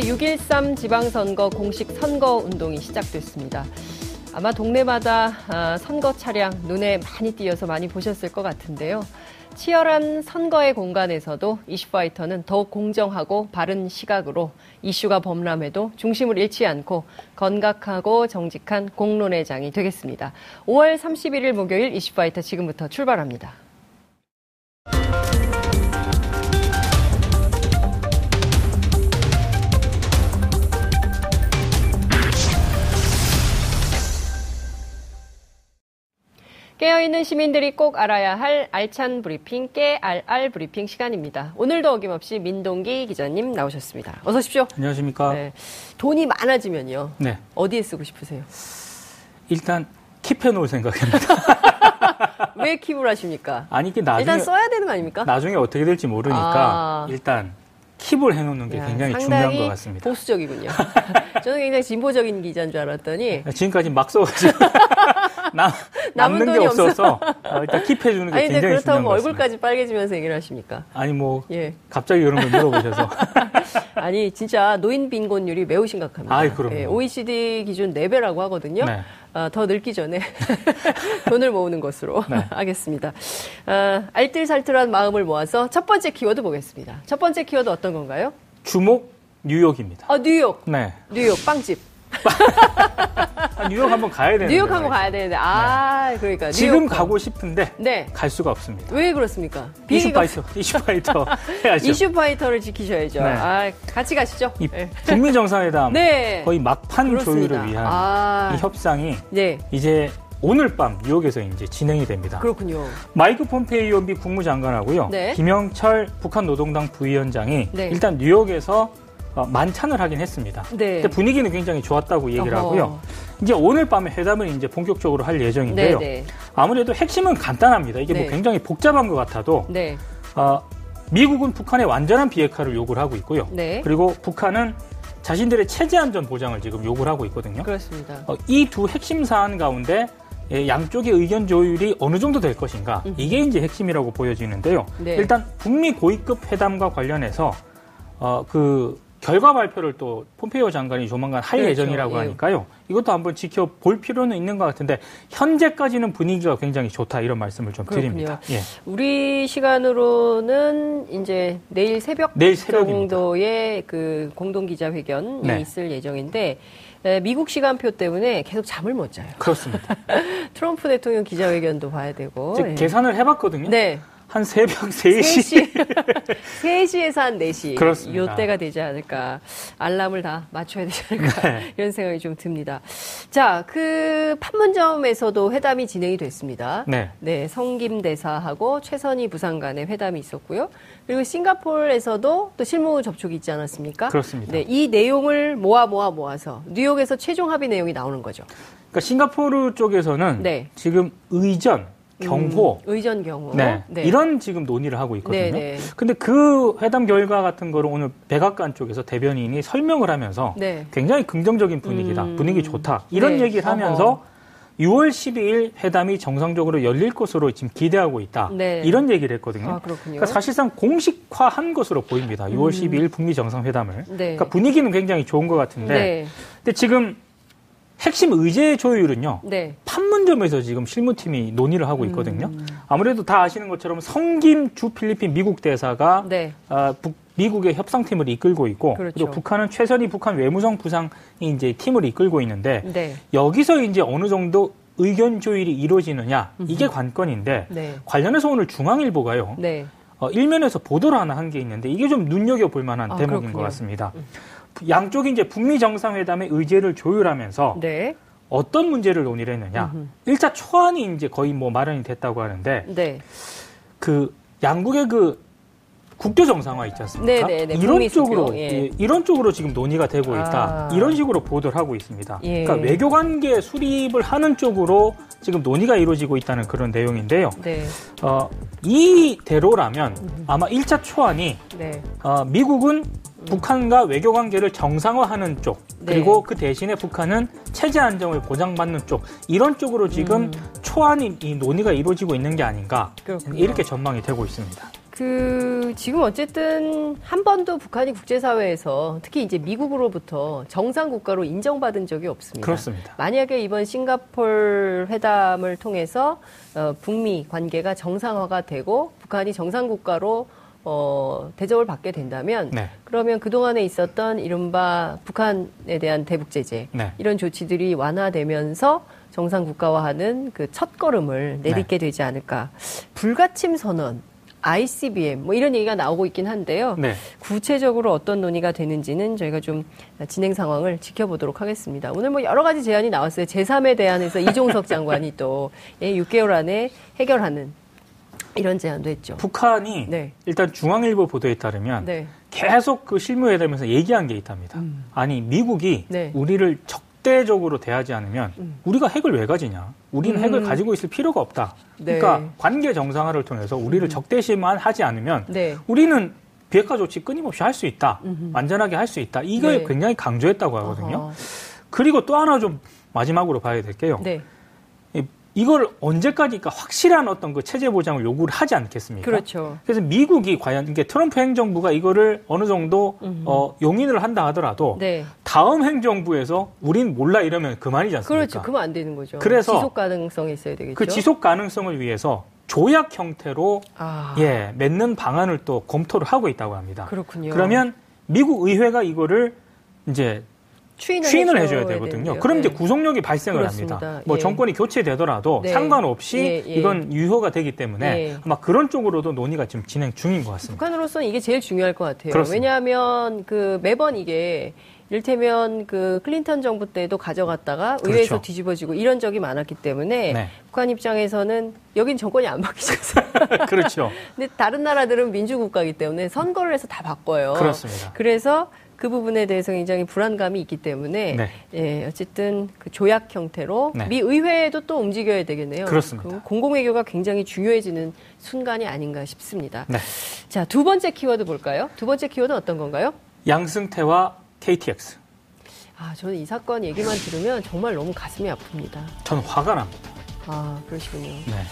6.13 지방선거 공식 선거 운동이 시작됐습니다. 아마 동네마다 아, 선거 차량 눈에 많이 띄어서 많이 보셨을 것 같은데요. 치열한 선거의 공간에서도 이슈파이터는 더욱 공정하고 바른 시각으로 이슈가 범람해도 중심을 잃지 않고 건강하고 정직한 공론의 장이 되겠습니다. 5월 31일 목요일 이슈파이터 지금부터 출발합니다. 깨어있는 시민들이 꼭 알아야 할 알찬 브리핑, 깨알알 브리핑 시간입니다. 오늘도 어김없이 민동기 기자님 나오셨습니다. 어서 오십시오. 안녕하십니까. 네. 돈이 많아지면요. 네. 어디에 쓰고 싶으세요? 일단 킵해 놓을 생각입니다. 왜 킵을 하십니까? 아니 이게 나중에 일단 써야 되는 거 아닙니까? 나중에 어떻게 될지 모르니까 아. 일단 킵을 해 놓는 게 야, 굉장히 중요한 것 같습니다. 보수적이군요. 저는 굉장히 진보적인 기자인 줄 알았더니 지금까지 막 써가지고 남, 남은 돈이 없어서 어, 일단 킵해 주는 게 아니 굉장히 그렇다고 중요한 뭐. 얼굴까지 빨개지면서 얘기를 하십니까? 아니 뭐 예. 갑자기 이런 걸 물어보셔서 아니 진짜 노인 빈곤율이 매우 심각합니다. 아이, 그럼요. 예, OECD 기준 4배라고 하거든요. 네. 아, 더 늙기 전에 돈을 모으는 것으로 네. 하겠습니다. 아, 알뜰살뜰한 마음을 모아서 첫 번째 키워드 보겠습니다. 첫 번째 키워드 어떤 건가요? 주목 뉴욕입니다. 아 뉴욕, 네. 뉴욕 빵집. 아, 뉴욕 한번 가야 되는데 뉴욕 한번 가야 되는데 아 그러니까 뉴욕 지금 가- 가고 싶은데 네. 갈 수가 없습니다. 왜 그렇습니까? 비행기가 이슈파이터 이슈파이터 해야죠. 이슈파이터를 지키셔야죠. 네. 아 같이 가시죠. 이 네. 북미 정상회담 네. 거의 막판 그렇습니다. 조율을 위한 아. 이 협상이 네 이제 오늘 밤 뉴욕에서 이제 진행이 됩니다. 그렇군요. 마이크 폼페이오 미 국무장관하고요. 네. 김영철 북한 노동당 부위원장이 네. 일단 뉴욕에서 어, 만찬을 하긴 했습니다. 네. 근데 분위기는 굉장히 좋았다고 얘기를 어허. 하고요. 이제 오늘 밤에 회담을 이제 본격적으로 할 예정인데요. 네, 네. 아무래도 핵심은 간단합니다. 이게 네. 뭐 굉장히 복잡한 것 같아도 네. 어, 미국은 북한의 완전한 비핵화를 요구를 하고 있고요. 네. 그리고 북한은 자신들의 체제 안전 보장을 지금 요구를 하고 있거든요. 그렇습니다. 이두 핵심 사안 가운데 예, 양쪽의 의견 조율이 어느 정도 될 것인가 이게 이제 핵심이라고 보여지는데요. 네. 일단 북미 고위급 회담과 관련해서 어, 그 결과 발표를 또 폼페이오 장관이 조만간 할 그렇죠. 예정이라고 예. 하니까요. 이것도 한번 지켜볼 필요는 있는 것 같은데 현재까지는 분위기가 굉장히 좋다 이런 말씀을 좀 그렇군요. 드립니다. 예. 우리 시간으로는 이제 내일 새벽 내일 새벽입니다. 정도의 그 공동 기자회견이 네. 있을 예정인데 에, 미국 시간표 때문에 계속 잠을 못 자요. 그렇습니다. 트럼프 대통령 기자회견도 봐야 되고. 예. 계산을 해봤거든요. 네. 한 새벽 3시. 3시. 3시에서 한 4시. 그렇습니다. 요 때가 되지 않을까. 알람을 다 맞춰야 되지 않을까. 네. 이런 생각이 좀 듭니다. 자, 그 판문점에서도 회담이 진행이 됐습니다. 네. 네, 성김 대사하고 최선희 부상 간의 회담이 있었고요. 그리고 싱가포르에서도 또 실무 접촉이 있지 않았습니까? 그렇습니다. 네, 이 내용을 모아 모아 모아서 뉴욕에서 최종 합의 내용이 나오는 거죠. 그러니까 싱가포르 쪽에서는 네. 지금 의전, 경호, 음, 의전 경우. 네, 이런 지금 논의를 하고 있거든요. 네, 네. 근데 그 회담 결과 같은 거를 오늘 백악관 쪽에서 대변인이 설명을 하면서 네. 굉장히 긍정적인 분위기다, 음. 분위기 좋다 이런 네. 얘기를 하면서 어허. 6월 12일 회담이 정상적으로 열릴 것으로 지금 기대하고 있다. 네. 이런 얘기를 했거든요. 아, 그렇군요. 그러니까 사실상 공식화한 것으로 보입니다. 6월 12일 북미 정상회담을. 네. 그러니까 분위기는 굉장히 좋은 것 같은데, 네. 근데 지금 핵심 의제 조율은요. 네. 판문점에서 지금 실무팀이 논의를 하고 있거든요. 음. 아무래도 다 아시는 것처럼 성김 주 필리핀 미국 대사가 네. 아, 북- 미국의 협상팀을 이끌고 있고 그렇죠. 리고 북한은 최선희 북한 외무성 부상이 이제 팀을 이끌고 있는데 네. 여기서 이제 어느 정도 의견 조율이 이루어지느냐 이게 관건인데 네. 관련해서 오늘 중앙일보가요. 네. 어, 일면에서 보도를 하나 한 게 있는데 이게 좀 눈여겨 볼 만한 아, 대목인 그렇군요. 것 같습니다. 양쪽이 이제 북미 정상회담의 의제를 조율하면서 네. 어떤 문제를 논의를 했느냐. 음흠. 일차 초안이 이제 거의 뭐 마련이 됐다고 하는데 네. 그 양국의 그 국교 정상화 있지 않습니까? 네, 네, 네. 이런 쪽으로 예. 예, 이런 쪽으로 지금 논의가 되고 있다. 아. 이런 식으로 보도를 하고 있습니다. 예. 그러니까 외교 관계 수립을 하는 쪽으로 지금 논의가 이루어지고 있다는 그런 내용인데요. 네. 어, 이대로라면 아마 1차 초안이 네. 어, 미국은 북한과 외교 관계를 정상화하는 쪽 네. 그리고 그 대신에 북한은 체제 안정을 보장받는 쪽 이런 쪽으로 지금 음. 초안이 이 논의가 이루어지고 있는 게 아닌가 그렇군요. 이렇게 전망이 되고 있습니다. 그 지금 어쨌든 한 번도 북한이 국제사회에서 특히 이제 미국으로부터 정상 국가로 인정받은 적이 없습니다. 그렇습니다. 만약에 이번 싱가폴 회담을 통해서 어, 북미 관계가 정상화가 되고 북한이 정상 국가로 어, 대접을 받게 된다면 네. 그러면 그동안에 있었던 이른바 북한에 대한 대북 제재 네. 이런 조치들이 완화되면서 정상 국가화하는 그 첫 걸음을 내딛게 되지 않을까. 불가침 선언, ICBM 뭐 이런 얘기가 나오고 있긴 한데요. 네. 구체적으로 어떤 논의가 되는지는 저희가 좀 진행 상황을 지켜보도록 하겠습니다. 오늘 뭐 여러 가지 제안이 나왔어요. 제3에 대한해서 이종석 장관이 또 예, 6개월 안에 해결하는 이런 제안도 했죠. 북한이 네. 일단 중앙일보 보도에 따르면 네. 계속 그 실무회담에서 얘기한 게 있답니다. 음. 아니 미국이 네. 우리를 적대적으로 대하지 않으면 음. 우리가 핵을 왜 가지냐? 우리는 음. 핵을 가지고 있을 필요가 없다. 네. 그러니까 관계 정상화를 통해서 우리를 적대시만 하지 않으면 네. 우리는 비핵화 조치 끊임없이 할 수 있다. 완전하게 할 수 있다. 이걸 네. 굉장히 강조했다고 하거든요. 어허. 그리고 또 하나 좀 마지막으로 봐야 될 게요. 네. 이- 이걸 언제까지 그러니까 확실한 어떤 그 체제 보장을 요구를 하지 않겠습니까? 그렇죠. 그래서 미국이 과연 이게 트럼프 행정부가 이거를 어느 정도 음흠. 어, 용인을 한다 하더라도 네. 다음 행정부에서 우린 몰라 이러면 그만이지 않습니까? 그렇죠. 그러면 안 되는 거죠. 그래서 지속 가능성이 있어야 되겠죠. 그 지속 가능성을 위해서 조약 형태로 아, 예 맺는 방안을 또 검토를 하고 있다고 합니다. 그렇군요. 그러면 미국 의회가 이거를 이제 추인을, 추인을 해줘야 되거든요. 그럼 이제 네. 구속력이 발생을 그렇습니다. 합니다. 뭐 예. 정권이 교체되더라도 네. 상관없이 예, 예. 이건 유효가 되기 때문에 예. 아마 그런 쪽으로도 논의가 지금 진행 중인 것 같습니다. 북한으로서는 이게 제일 중요할 것 같아요. 그렇습니다. 왜냐하면 그 매번 이게 이를테면 그 클린턴 정부 때도 가져갔다가 의회에서 그렇죠. 뒤집어지고 이런 적이 많았기 때문에 네. 북한 입장에서는 여긴 정권이 안 바뀌잖아요. 그렇죠. 근데 다른 나라들은 민주국가이기 때문에 선거를 해서 다 바꿔요. 그렇습니다. 그래서 그 부분에 대해서 굉장히 불안감이 있기 때문에 네. 예, 어쨌든 그 조약 형태로 네. 미 의회에도 또 움직여야 되겠네요. 그렇습니다. 그 공공외교가 굉장히 중요해지는 순간이 아닌가 싶습니다. 네. 자, 두 번째 키워드 볼까요? 두 번째 키워드는 어떤 건가요? 양승태와 KTX. 아, 저는 이 사건 얘기만 들으면 정말 너무 가슴이 아픕니다. 저는 화가 납니다. 아, 그러시군요. 네.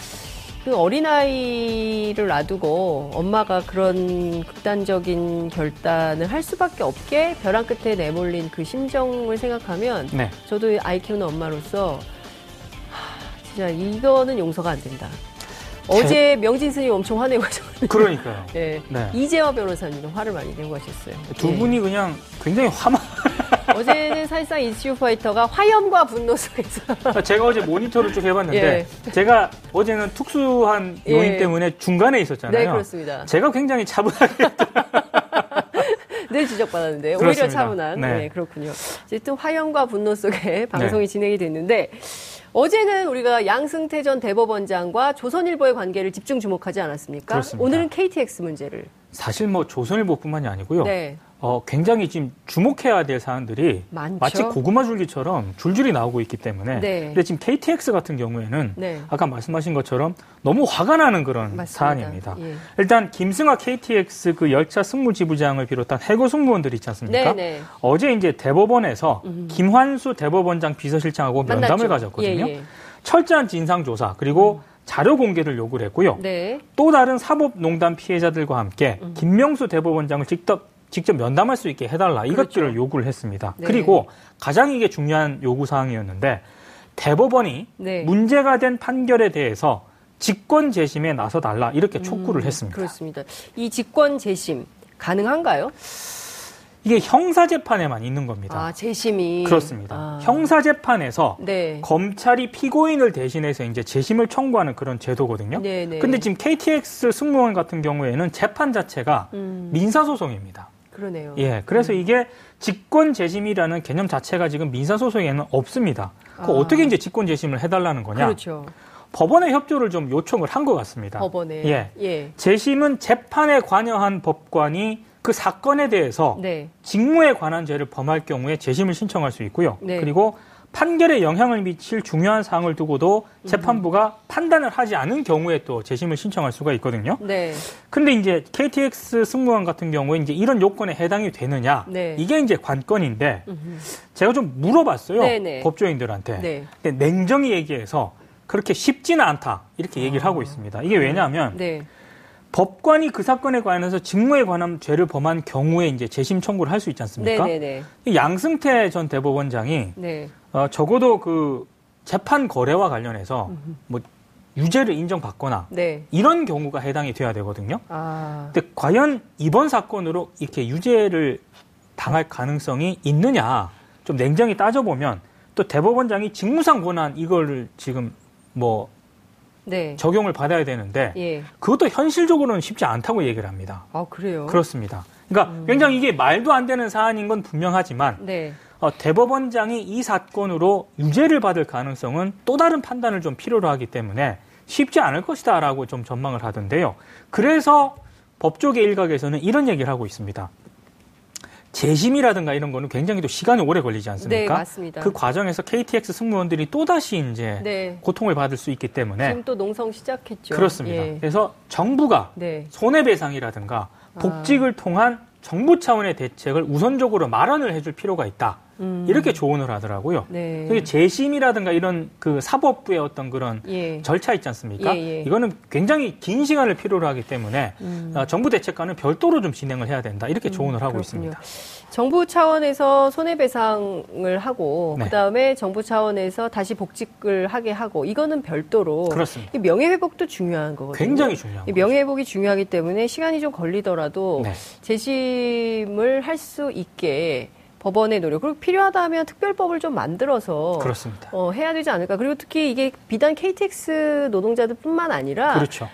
그 어린아이를 놔두고 엄마가 그런 극단적인 결단을 할 수밖에 없게 벼랑 끝에 내몰린 그 심정을 생각하면 네. 저도 아이 키우는 엄마로서 하, 진짜 이거는 용서가 안 된다. 어제 명진 스님 엄청 화내고 하셨는데 그러니까요. 네. 네. 이재화 변호사님도 화를 많이 내고 하셨어요. 두 예. 분이 그냥 굉장히 화만. 어제는 사실상 이슈 파이터가 화염과 분노 속에서 제가 어제 모니터를 쭉 해봤는데 제가 어제는 특수한 예. 요인 때문에 중간에 있었잖아요. 네 그렇습니다. 제가 굉장히 차분하게 늘 지적받았는데 오히려. 차분한 네. 네. 그렇군요. 어쨌든 화염과 분노 속에 방송이 진행이 됐는데 어제는 우리가 양승태 전 대법원장과 조선일보의 관계를 집중 주목하지 않았습니까? 그렇습니다. 오늘은 KTX 문제를 사실 뭐 조선일보뿐만이 아니고요. 네. 어, 굉장히 지금 주목해야 될 사안들이 많죠. 마치 고구마 줄기처럼 줄줄이 나오고 있기 때문에. 네. 근데 지금 KTX 같은 경우에는 네. 아까 말씀하신 것처럼 너무 화가 나는 그런 맞습니다. 사안입니다. 예. 일단 김승하 KTX 그 열차 승무 지부장을 비롯한 해고 승무원들 있지 않습니까? 네, 네. 어제 이제 대법원에서 김환수 대법원장 비서실장하고 면담을 만났죠. 가졌거든요. 예, 예. 철저한 진상 조사 그리고 자료 공개를 요구를 했고요. 네. 또 다른 사법농단 피해자들과 함께 음. 김명수 대법원장을 직접 직접 면담할 수 있게 해달라 이것들을 그렇죠. 요구를 했습니다. 네. 그리고 가장 이게 중요한 요구 사항이었는데 대법원이 네. 문제가 된 판결에 대해서 직권 재심에 나서 달라 이렇게 촉구를 했습니다. 음, 그렇습니다. 이 직권 재심 가능한가요? 이게 형사 재판에만 있는 겁니다. 아, 재심이 그렇습니다. 아. 형사 재판에서 네. 검찰이 피고인을 대신해서 이제 재심을 청구하는 그런 제도거든요. 네, 네. 근데 지금 KTX 승무원 같은 경우에는 재판 자체가 음, 민사 소송입니다. 그러네요. 예, 그래서 이게 직권 재심이라는 개념 자체가 지금 민사 소송에는 없습니다. 그 아. 어떻게 이제 직권 재심을 해달라는 거냐? 그렇죠. 법원의 협조를 좀 요청을 한 것 같습니다. 법원에 예. 예. 재심은 재판에 관여한 법관이 그 사건에 대해서 네. 직무에 관한 죄를 범할 경우에 재심을 신청할 수 있고요. 네. 그리고 판결에 영향을 미칠 중요한 사항을 두고도 재판부가 판단을 하지 않은 경우에 또 재심을 신청할 수가 있거든요. 네. 근데 이제 KTX 승무원 같은 경우에 이제 이런 요건에 해당이 되느냐 네. 이게 이제 관건인데. 제가 좀 물어봤어요 네네. 법조인들한테. 네. 근데 냉정히 얘기해서 그렇게 쉽지는 않다 이렇게 얘기를 하고 있습니다. 이게 왜냐하면 네. 법관이 그 사건에 관해서 직무에 관한 죄를 범한 경우에 이제 재심 청구를 할 수 있지 않습니까? 네, 네, 이 양승태 전 대법원장이 네. 어, 적어도 그 재판 거래와 관련해서 뭐 유죄를 인정받거나 네. 이런 경우가 해당이 돼야 되거든요. 아. 근데 과연 이번 사건으로 이렇게 유죄를 당할 가능성이 있느냐 좀 냉정히 따져보면 또 대법원장이 직무상 권한 이거를 지금 뭐 네. 적용을 받아야 되는데 예. 그것도 현실적으로는 쉽지 않다고 얘기를 합니다. 아, 그래요? 그렇습니다. 그러니까 굉장히 이게 말도 안 되는 사안인 건 분명하지만 네. 어, 대법원장이 이 사건으로 유죄를 받을 가능성은 또 다른 판단을 좀 필요로 하기 때문에 쉽지 않을 것이다라고 좀 전망을 하던데요. 그래서 법조계 일각에서는 이런 얘기를 하고 있습니다. 재심이라든가 이런 거는 굉장히 또 시간이 오래 걸리지 않습니까? 네, 맞습니다. 그 과정에서 KTX 승무원들이 또다시 이제 네. 고통을 받을 수 있기 때문에 지금 또 농성 시작했죠. 그렇습니다. 예. 그래서 정부가 네. 손해배상이라든가 아. 복직을 통한 정부 차원의 대책을 우선적으로 마련을 해줄 필요가 있다. 음. 이렇게 조언을 하더라고요. 네. 그게 재심이라든가 이런 그 사법부의 어떤 그런 예. 절차 있지 않습니까? 예, 예. 이거는 굉장히 긴 시간을 필요로 하기 때문에 음. 어, 정부 대책과는 별도로 좀 진행을 해야 된다. 이렇게 조언을 하고 그렇군요. 있습니다. 정부 차원에서 손해배상을 하고 네. 그다음에 정부 차원에서 다시 복직을 하게 하고 이거는 별도로 그렇습니다. 이 명예회복도 중요한 거거든요. 굉장히 중요한 이 거죠. 명예회복이 중요하기 때문에 시간이 좀 걸리더라도 네. 재심을 할 수 있게 법원의 노력 그리고 필요하다면 특별법을 좀 만들어서 그렇습니다. 어, 해야 되지 않을까. 그리고 특히 이게 비단 KTX 노동자들뿐만 아니라 그렇죠.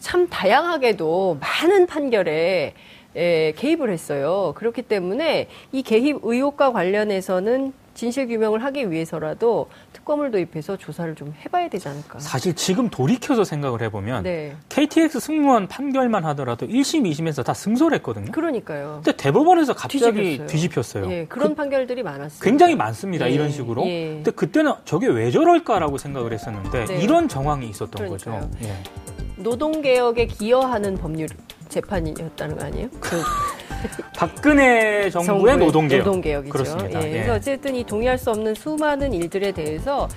참 다양하게도 많은 판결에 에, 개입을 했어요. 그렇기 때문에 이 개입 의혹과 관련해서는 진실 규명을 하기 위해서라도 특검을 도입해서 조사를 좀 해봐야 되지 않을까. 사실 지금 돌이켜서 생각을 해보면 네, KTX 승무원 판결만 하더라도 1심, 2심에서 다 승소를 했거든요. 그러니까요. 근데 대법원에서 갑자기 뒤집혔어요. 예, 그런 그- 판결들이 많았어요. 굉장히 많습니다. 예, 이런 식으로. 예. 근데 그때는 저게 왜 저럴까라고 생각을 했었는데 네. 이런 정황이 있었던 그러니까요. 거죠. 예. 노동개혁에 기여하는 법률 재판이었다는 거 아니에요? 그 박근혜 정부의, 노동개혁. 노동개혁이죠. 그렇습니다. 예, 예. 그래서 어쨌든 이 동의할 수 없는 수많은 일들에 대해서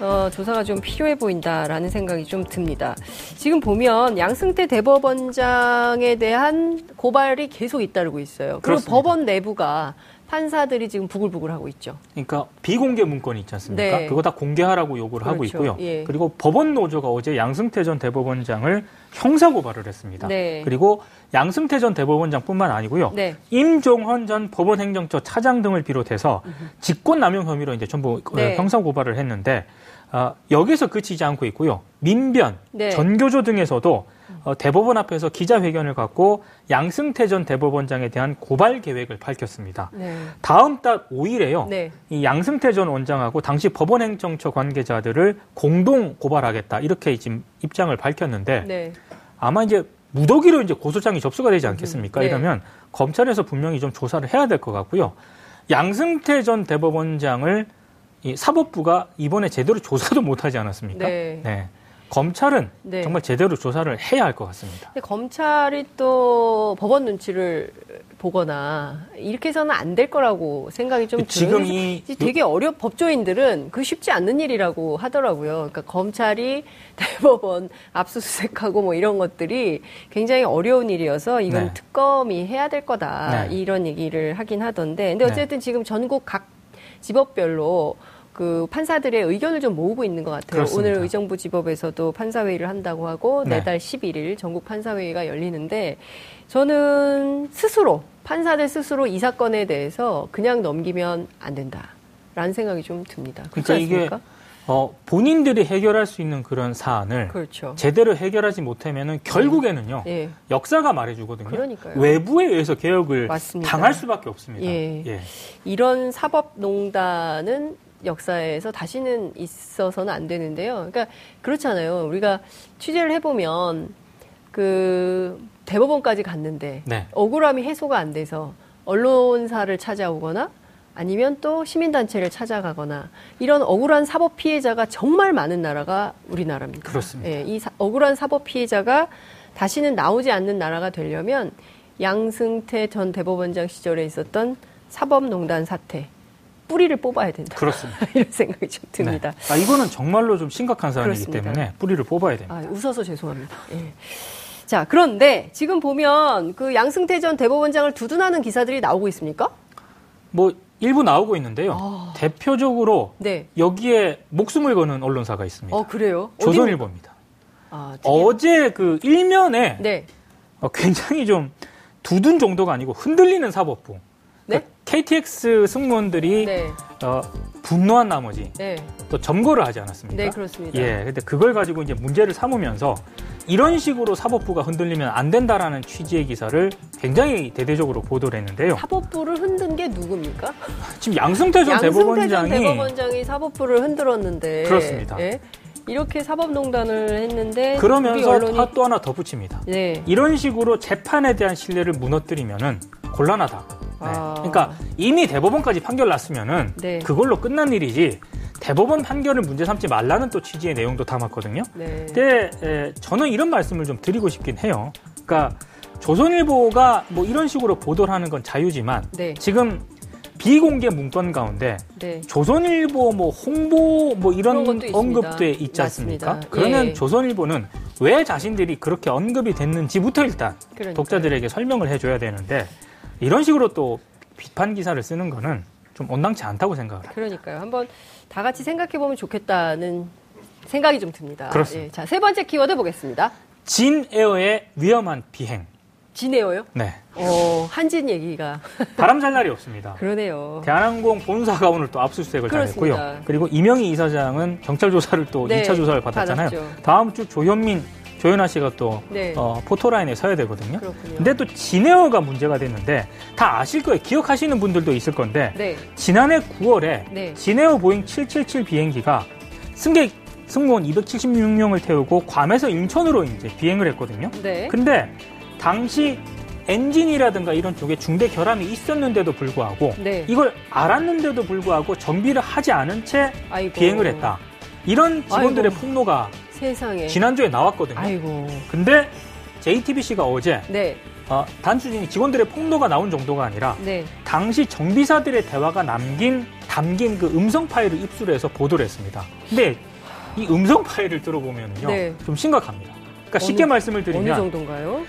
어, 조사가 좀 필요해 보인다라는 생각이 좀 듭니다. 지금 보면 양승태 대법원장에 대한 고발이 계속 잇따르고 있어요. 그리고 그렇습니다. 법원 내부가 판사들이 지금 부글부글 하고 있죠. 그러니까 비공개 문건이 있지 않습니까? 네. 그거 다 공개하라고 요구를 하고 그렇죠. 있고요. 예. 그리고 법원 노조가 어제 양승태 전 대법원장을 형사 고발을 했습니다. 네. 그리고 양승태 전 대법원장뿐만 아니고요. 네. 임종헌 전 법원행정처 차장 등을 비롯해서 직권남용 혐의로 이제 전부 어, 네. 형사 고발을 했는데 어, 여기서 그치지 않고 있고요. 민변, 네. 전교조 등에서도 어, 대법원 앞에서 기자회견을 갖고 양승태 전 대법원장에 대한 고발 계획을 밝혔습니다. 네. 다음 달 5일에요. 네. 이 양승태 전 원장하고 당시 법원행정처 관계자들을 공동 고발하겠다 이렇게 지금 입장을 밝혔는데 네. 아마 이제 무더기로 이제 고소장이 접수가 되지 않겠습니까? 네. 이러면 검찰에서 분명히 좀 조사를 해야 될 것 같고요. 양승태 전 대법원장을 이 사법부가 이번에 제대로 조사도 못하지 않았습니까? 네. 검찰은 네. 정말 제대로 조사를 해야 할 것 같습니다. 검찰이 또 법원 눈치를 보거나 이렇게 해서는 안 될 거라고 생각이 좀. 지금 이 되게 어려 법조인들은 그 쉽지 않는 일이라고 하더라고요. 그러니까 검찰이 대법원 압수수색하고 뭐 이런 것들이 굉장히 어려운 일이어서 이건 네. 특검이 해야 될 거다 네. 이런 얘기를 하긴 하던데 근데 네. 어쨌든 지금 전국 각 지법별로 그 판사들의 의견을 좀 모으고 있는 것 같아요. 그렇습니다. 오늘 의정부 지법에서도 판사회의를 한다고 하고 네. 내달 11일 전국 판사회의가 열리는데 저는 스스로 판사들 스스로 이 사건에 대해서 그냥 넘기면 안 된다라는 생각이 좀 듭니다. 그렇지 그러니까 이게 않습니까? 어, 본인들이 해결할 수 있는 그런 사안을 그렇죠. 제대로 해결하지 못하면은 결국에는요 예. 역사가 말해주거든요. 그러니까요. 외부에 의해서 개혁을 맞습니다. 당할 수밖에 없습니다. 예. 이런 사법농단은 역사에서 다시는 있어서는 안 되는데요. 그러니까 그렇잖아요. 우리가 취재를 해보면 그 대법원까지 갔는데 네. 억울함이 해소가 안 돼서 언론사를 찾아오거나 아니면 또 시민단체를 찾아가거나 이런 억울한 사법 피해자가 정말 많은 나라가 우리나라입니다. 그렇습니다. 예, 이 사- 억울한 사법 피해자가 다시는 나오지 않는 나라가 되려면 양승태 전 대법원장 시절에 있었던 사법농단 사태 뿌리를 뽑아야 된다. 그렇습니다. 이런 생각이 좀 듭니다. 네. 아, 이거는 정말로 좀 심각한 사안이기 그렇습니다. 때문에 뿌리를 뽑아야 됩니다. 아, 웃어서 죄송합니다. 예. 자, 그런데 지금 보면 그 양승태 전 대법원장을 두둔하는 기사들이 나오고 있습니까? 뭐 일부 나오고 있는데요. 아. 대표적으로 네. 여기에 목숨을 거는 언론사가 있습니다. 어, 그래요? 조선일보입니다. 아, 특히- 어제 그 일면에 네. 어, 굉장히 좀 두둔 정도가 아니고 흔들리는 사법부. 네? 그러니까 KTX 승무원들이 네. 어, 분노한 나머지 네. 또 점거를 하지 않았습니까? 네, 그렇습니다. 예, 근데 그걸 가지고 이제 문제를 삼으면서 이런 식으로 사법부가 흔들리면 안 된다라는 취지의 기사를 굉장히 대대적으로 보도를 했는데요. 사법부를 흔든 게 누굽니까? 지금 양승태 전 양승태 전 대법원장이 대법원장이 사법부를 흔들었는데 그렇습니다. 예? 이렇게 사법농단을 했는데 그러면서 언론이 화- 또 하나 덧붙입니다. 네. 이런 식으로 재판에 대한 신뢰를 무너뜨리면은 곤란하다. 네. 아. 그러니까 이미 대법원까지 판결 났으면은 네. 그걸로 끝난 일이지 대법원 판결을 문제 삼지 말라는 또 취지의 내용도 담았거든요. 네. 근데 에, 저는 이런 말씀을 좀 드리고 싶긴 해요. 그러니까 조선일보가 뭐 이런 식으로 보도를 하는 건 자유지만 네. 지금 비공개 문건 가운데 네. 조선일보 뭐 홍보 뭐 이런. 언급돼 있지 않습니까? 맞습니다. 그러면 예. 조선일보는 왜 자신들이 그렇게 언급이 됐는지부터 일단 그러니까요. 독자들에게 설명을 해줘야 되는데 이런 식으로 또 비판 기사를 쓰는 거는 좀 온당치 않다고 생각을 합니다. 그러니까요. 한번 다 같이 생각해 보면 좋겠다는 생각이 좀 듭니다. 그렇습니다. 예. 자, 세 번째 키워드 보겠습니다. 진에어의 위험한 비행. 진에어요? 네. 어, 한진 얘기가 바람 잘 날이 없습니다. 그러네요. 대한항공 본사가 오늘 또 압수수색을 그렇습니다. 당했고요. 그리고 이명희 이사장은 경찰 조사를 또 네, 2차 조사를 받았잖아요. 받았죠. 다음 주 조현민, 조현아 씨가 또 네. 어, 포토라인에 서야 되거든요. 그렇군요. 근데 또 진에어가 문제가 됐는데 다 아실 거예요. 기억하시는 분들도 있을 건데 네. 지난해 9월에 네. 진에어 보잉 777 비행기가 승객 승무원 276명을 태우고 괌에서 인천으로 이제 비행을 했거든요. 네. 근데 당시 엔진이라든가 이런 쪽에 중대 결함이 있었는데도 불구하고 네. 이걸 알았는데도 불구하고 정비를 하지 않은 채 아이고. 비행을 했다. 이런 직원들의 아이고. 폭로가 세상에. 지난주에 나왔거든요. 아이고. 근데 JTBC가 어제 네. 어, 단순히 직원들의 폭로가 나온 정도가 아니라 네. 당시 정비사들의 대화가 남긴 담긴 그 음성 파일을 입수를 해서 보도를 했습니다. 근데 이 음성 파일을 들어보면요 네. 좀 심각합니다. 그러니까 어느- 쉽게 말씀을 어느 드리면 정도인가요?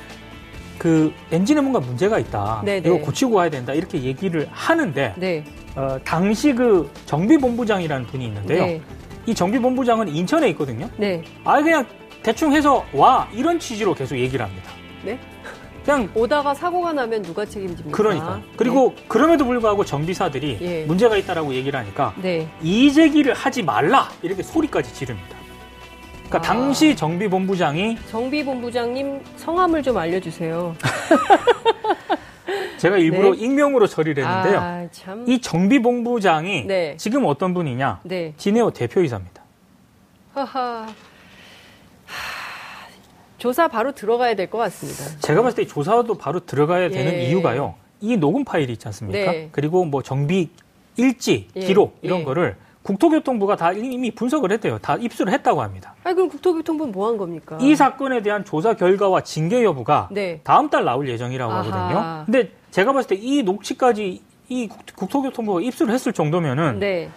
그 엔진에 뭔가 문제가 있다. 네, 이거 네. 고치고 와야 된다. 이렇게 얘기를 하는데 네. 어, 당시 그 정비본부장이라는 분이 있는데요. 네. 이 정비본부장은 인천에 있거든요. 네. 아 그냥 대충 해서 와 이런 취지로 계속 얘기를 합니다. 네. 그냥 오다가 사고가 나면 누가 책임집니까? 그러니까 그리고 그럼에도 불구하고 정비사들이 예. 문제가 있다라고 얘기를 하니까 네. 이제기를 하지 말라 이렇게 소리까지 지릅니다. 그러니까 아. 당시 정비본부장이 정비본부장님 성함을 좀 알려주세요. 제가 일부러 네. 익명으로 처리를 했는데요. 아, 참. 이 정비본부장이 네. 지금 어떤 분이냐? 네. 진에어 대표이사입니다. 하하. 하, 조사 바로 들어가야 될 것 같습니다. 제가 봤을 때 조사도 바로 들어가야 되는 예. 이유가요. 이 녹음 파일이 있지 않습니까? 네. 그리고 뭐 정비 일지, 예. 기록 이런 예. 거를 국토교통부가 다 이미 분석을 했대요. 다 입수를 했다고 합니다. 아니, 그럼 국토교통부는 뭐 한 겁니까? 이 사건에 대한 조사 결과와 징계 여부가 네. 다음 달 나올 예정이라고 아하. 하거든요. 근데 제가 봤을 때 이 녹취까지 이 국- 국토교통부가 입수를 했을 정도면은 네.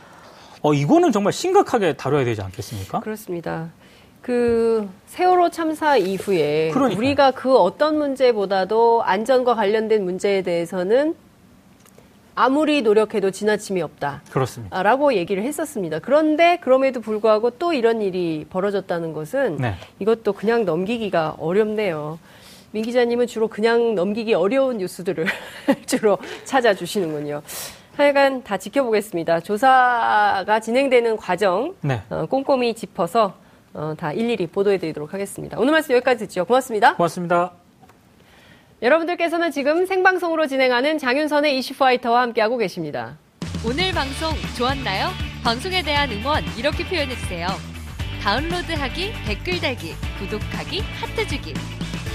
어 이거는 정말 심각하게 다뤄야 되지 않겠습니까? 그렇습니다. 그 세월호 참사 이후에 그러니까요. 우리가 그 어떤 문제보다도 안전과 관련된 문제에 대해서는 아무리 노력해도 지나침이 없다. 그렇습니다. 라고 얘기를 했었습니다. 그런데 그럼에도 불구하고 또 이런 일이 벌어졌다는 것은 네. 이것도 그냥 넘기기가 어렵네요. 민 기자님은 주로 그냥 넘기기 어려운 뉴스들을 주로 찾아주시는군요. 하여간 다 지켜보겠습니다. 조사가 진행되는 과정 네. 어, 꼼꼼히 짚어서 어, 다 일일이 보도해드리도록 하겠습니다. 오늘 말씀 여기까지 듣죠. 고맙습니다. 고맙습니다. 여러분들께서는 지금 생방송으로 진행하는 장윤선의 이슈파이터와 함께하고 계십니다. 오늘 방송 좋았나요? 방송에 대한 응원 이렇게 표현해주세요. 다운로드하기, 댓글 달기, 구독하기, 하트 주기.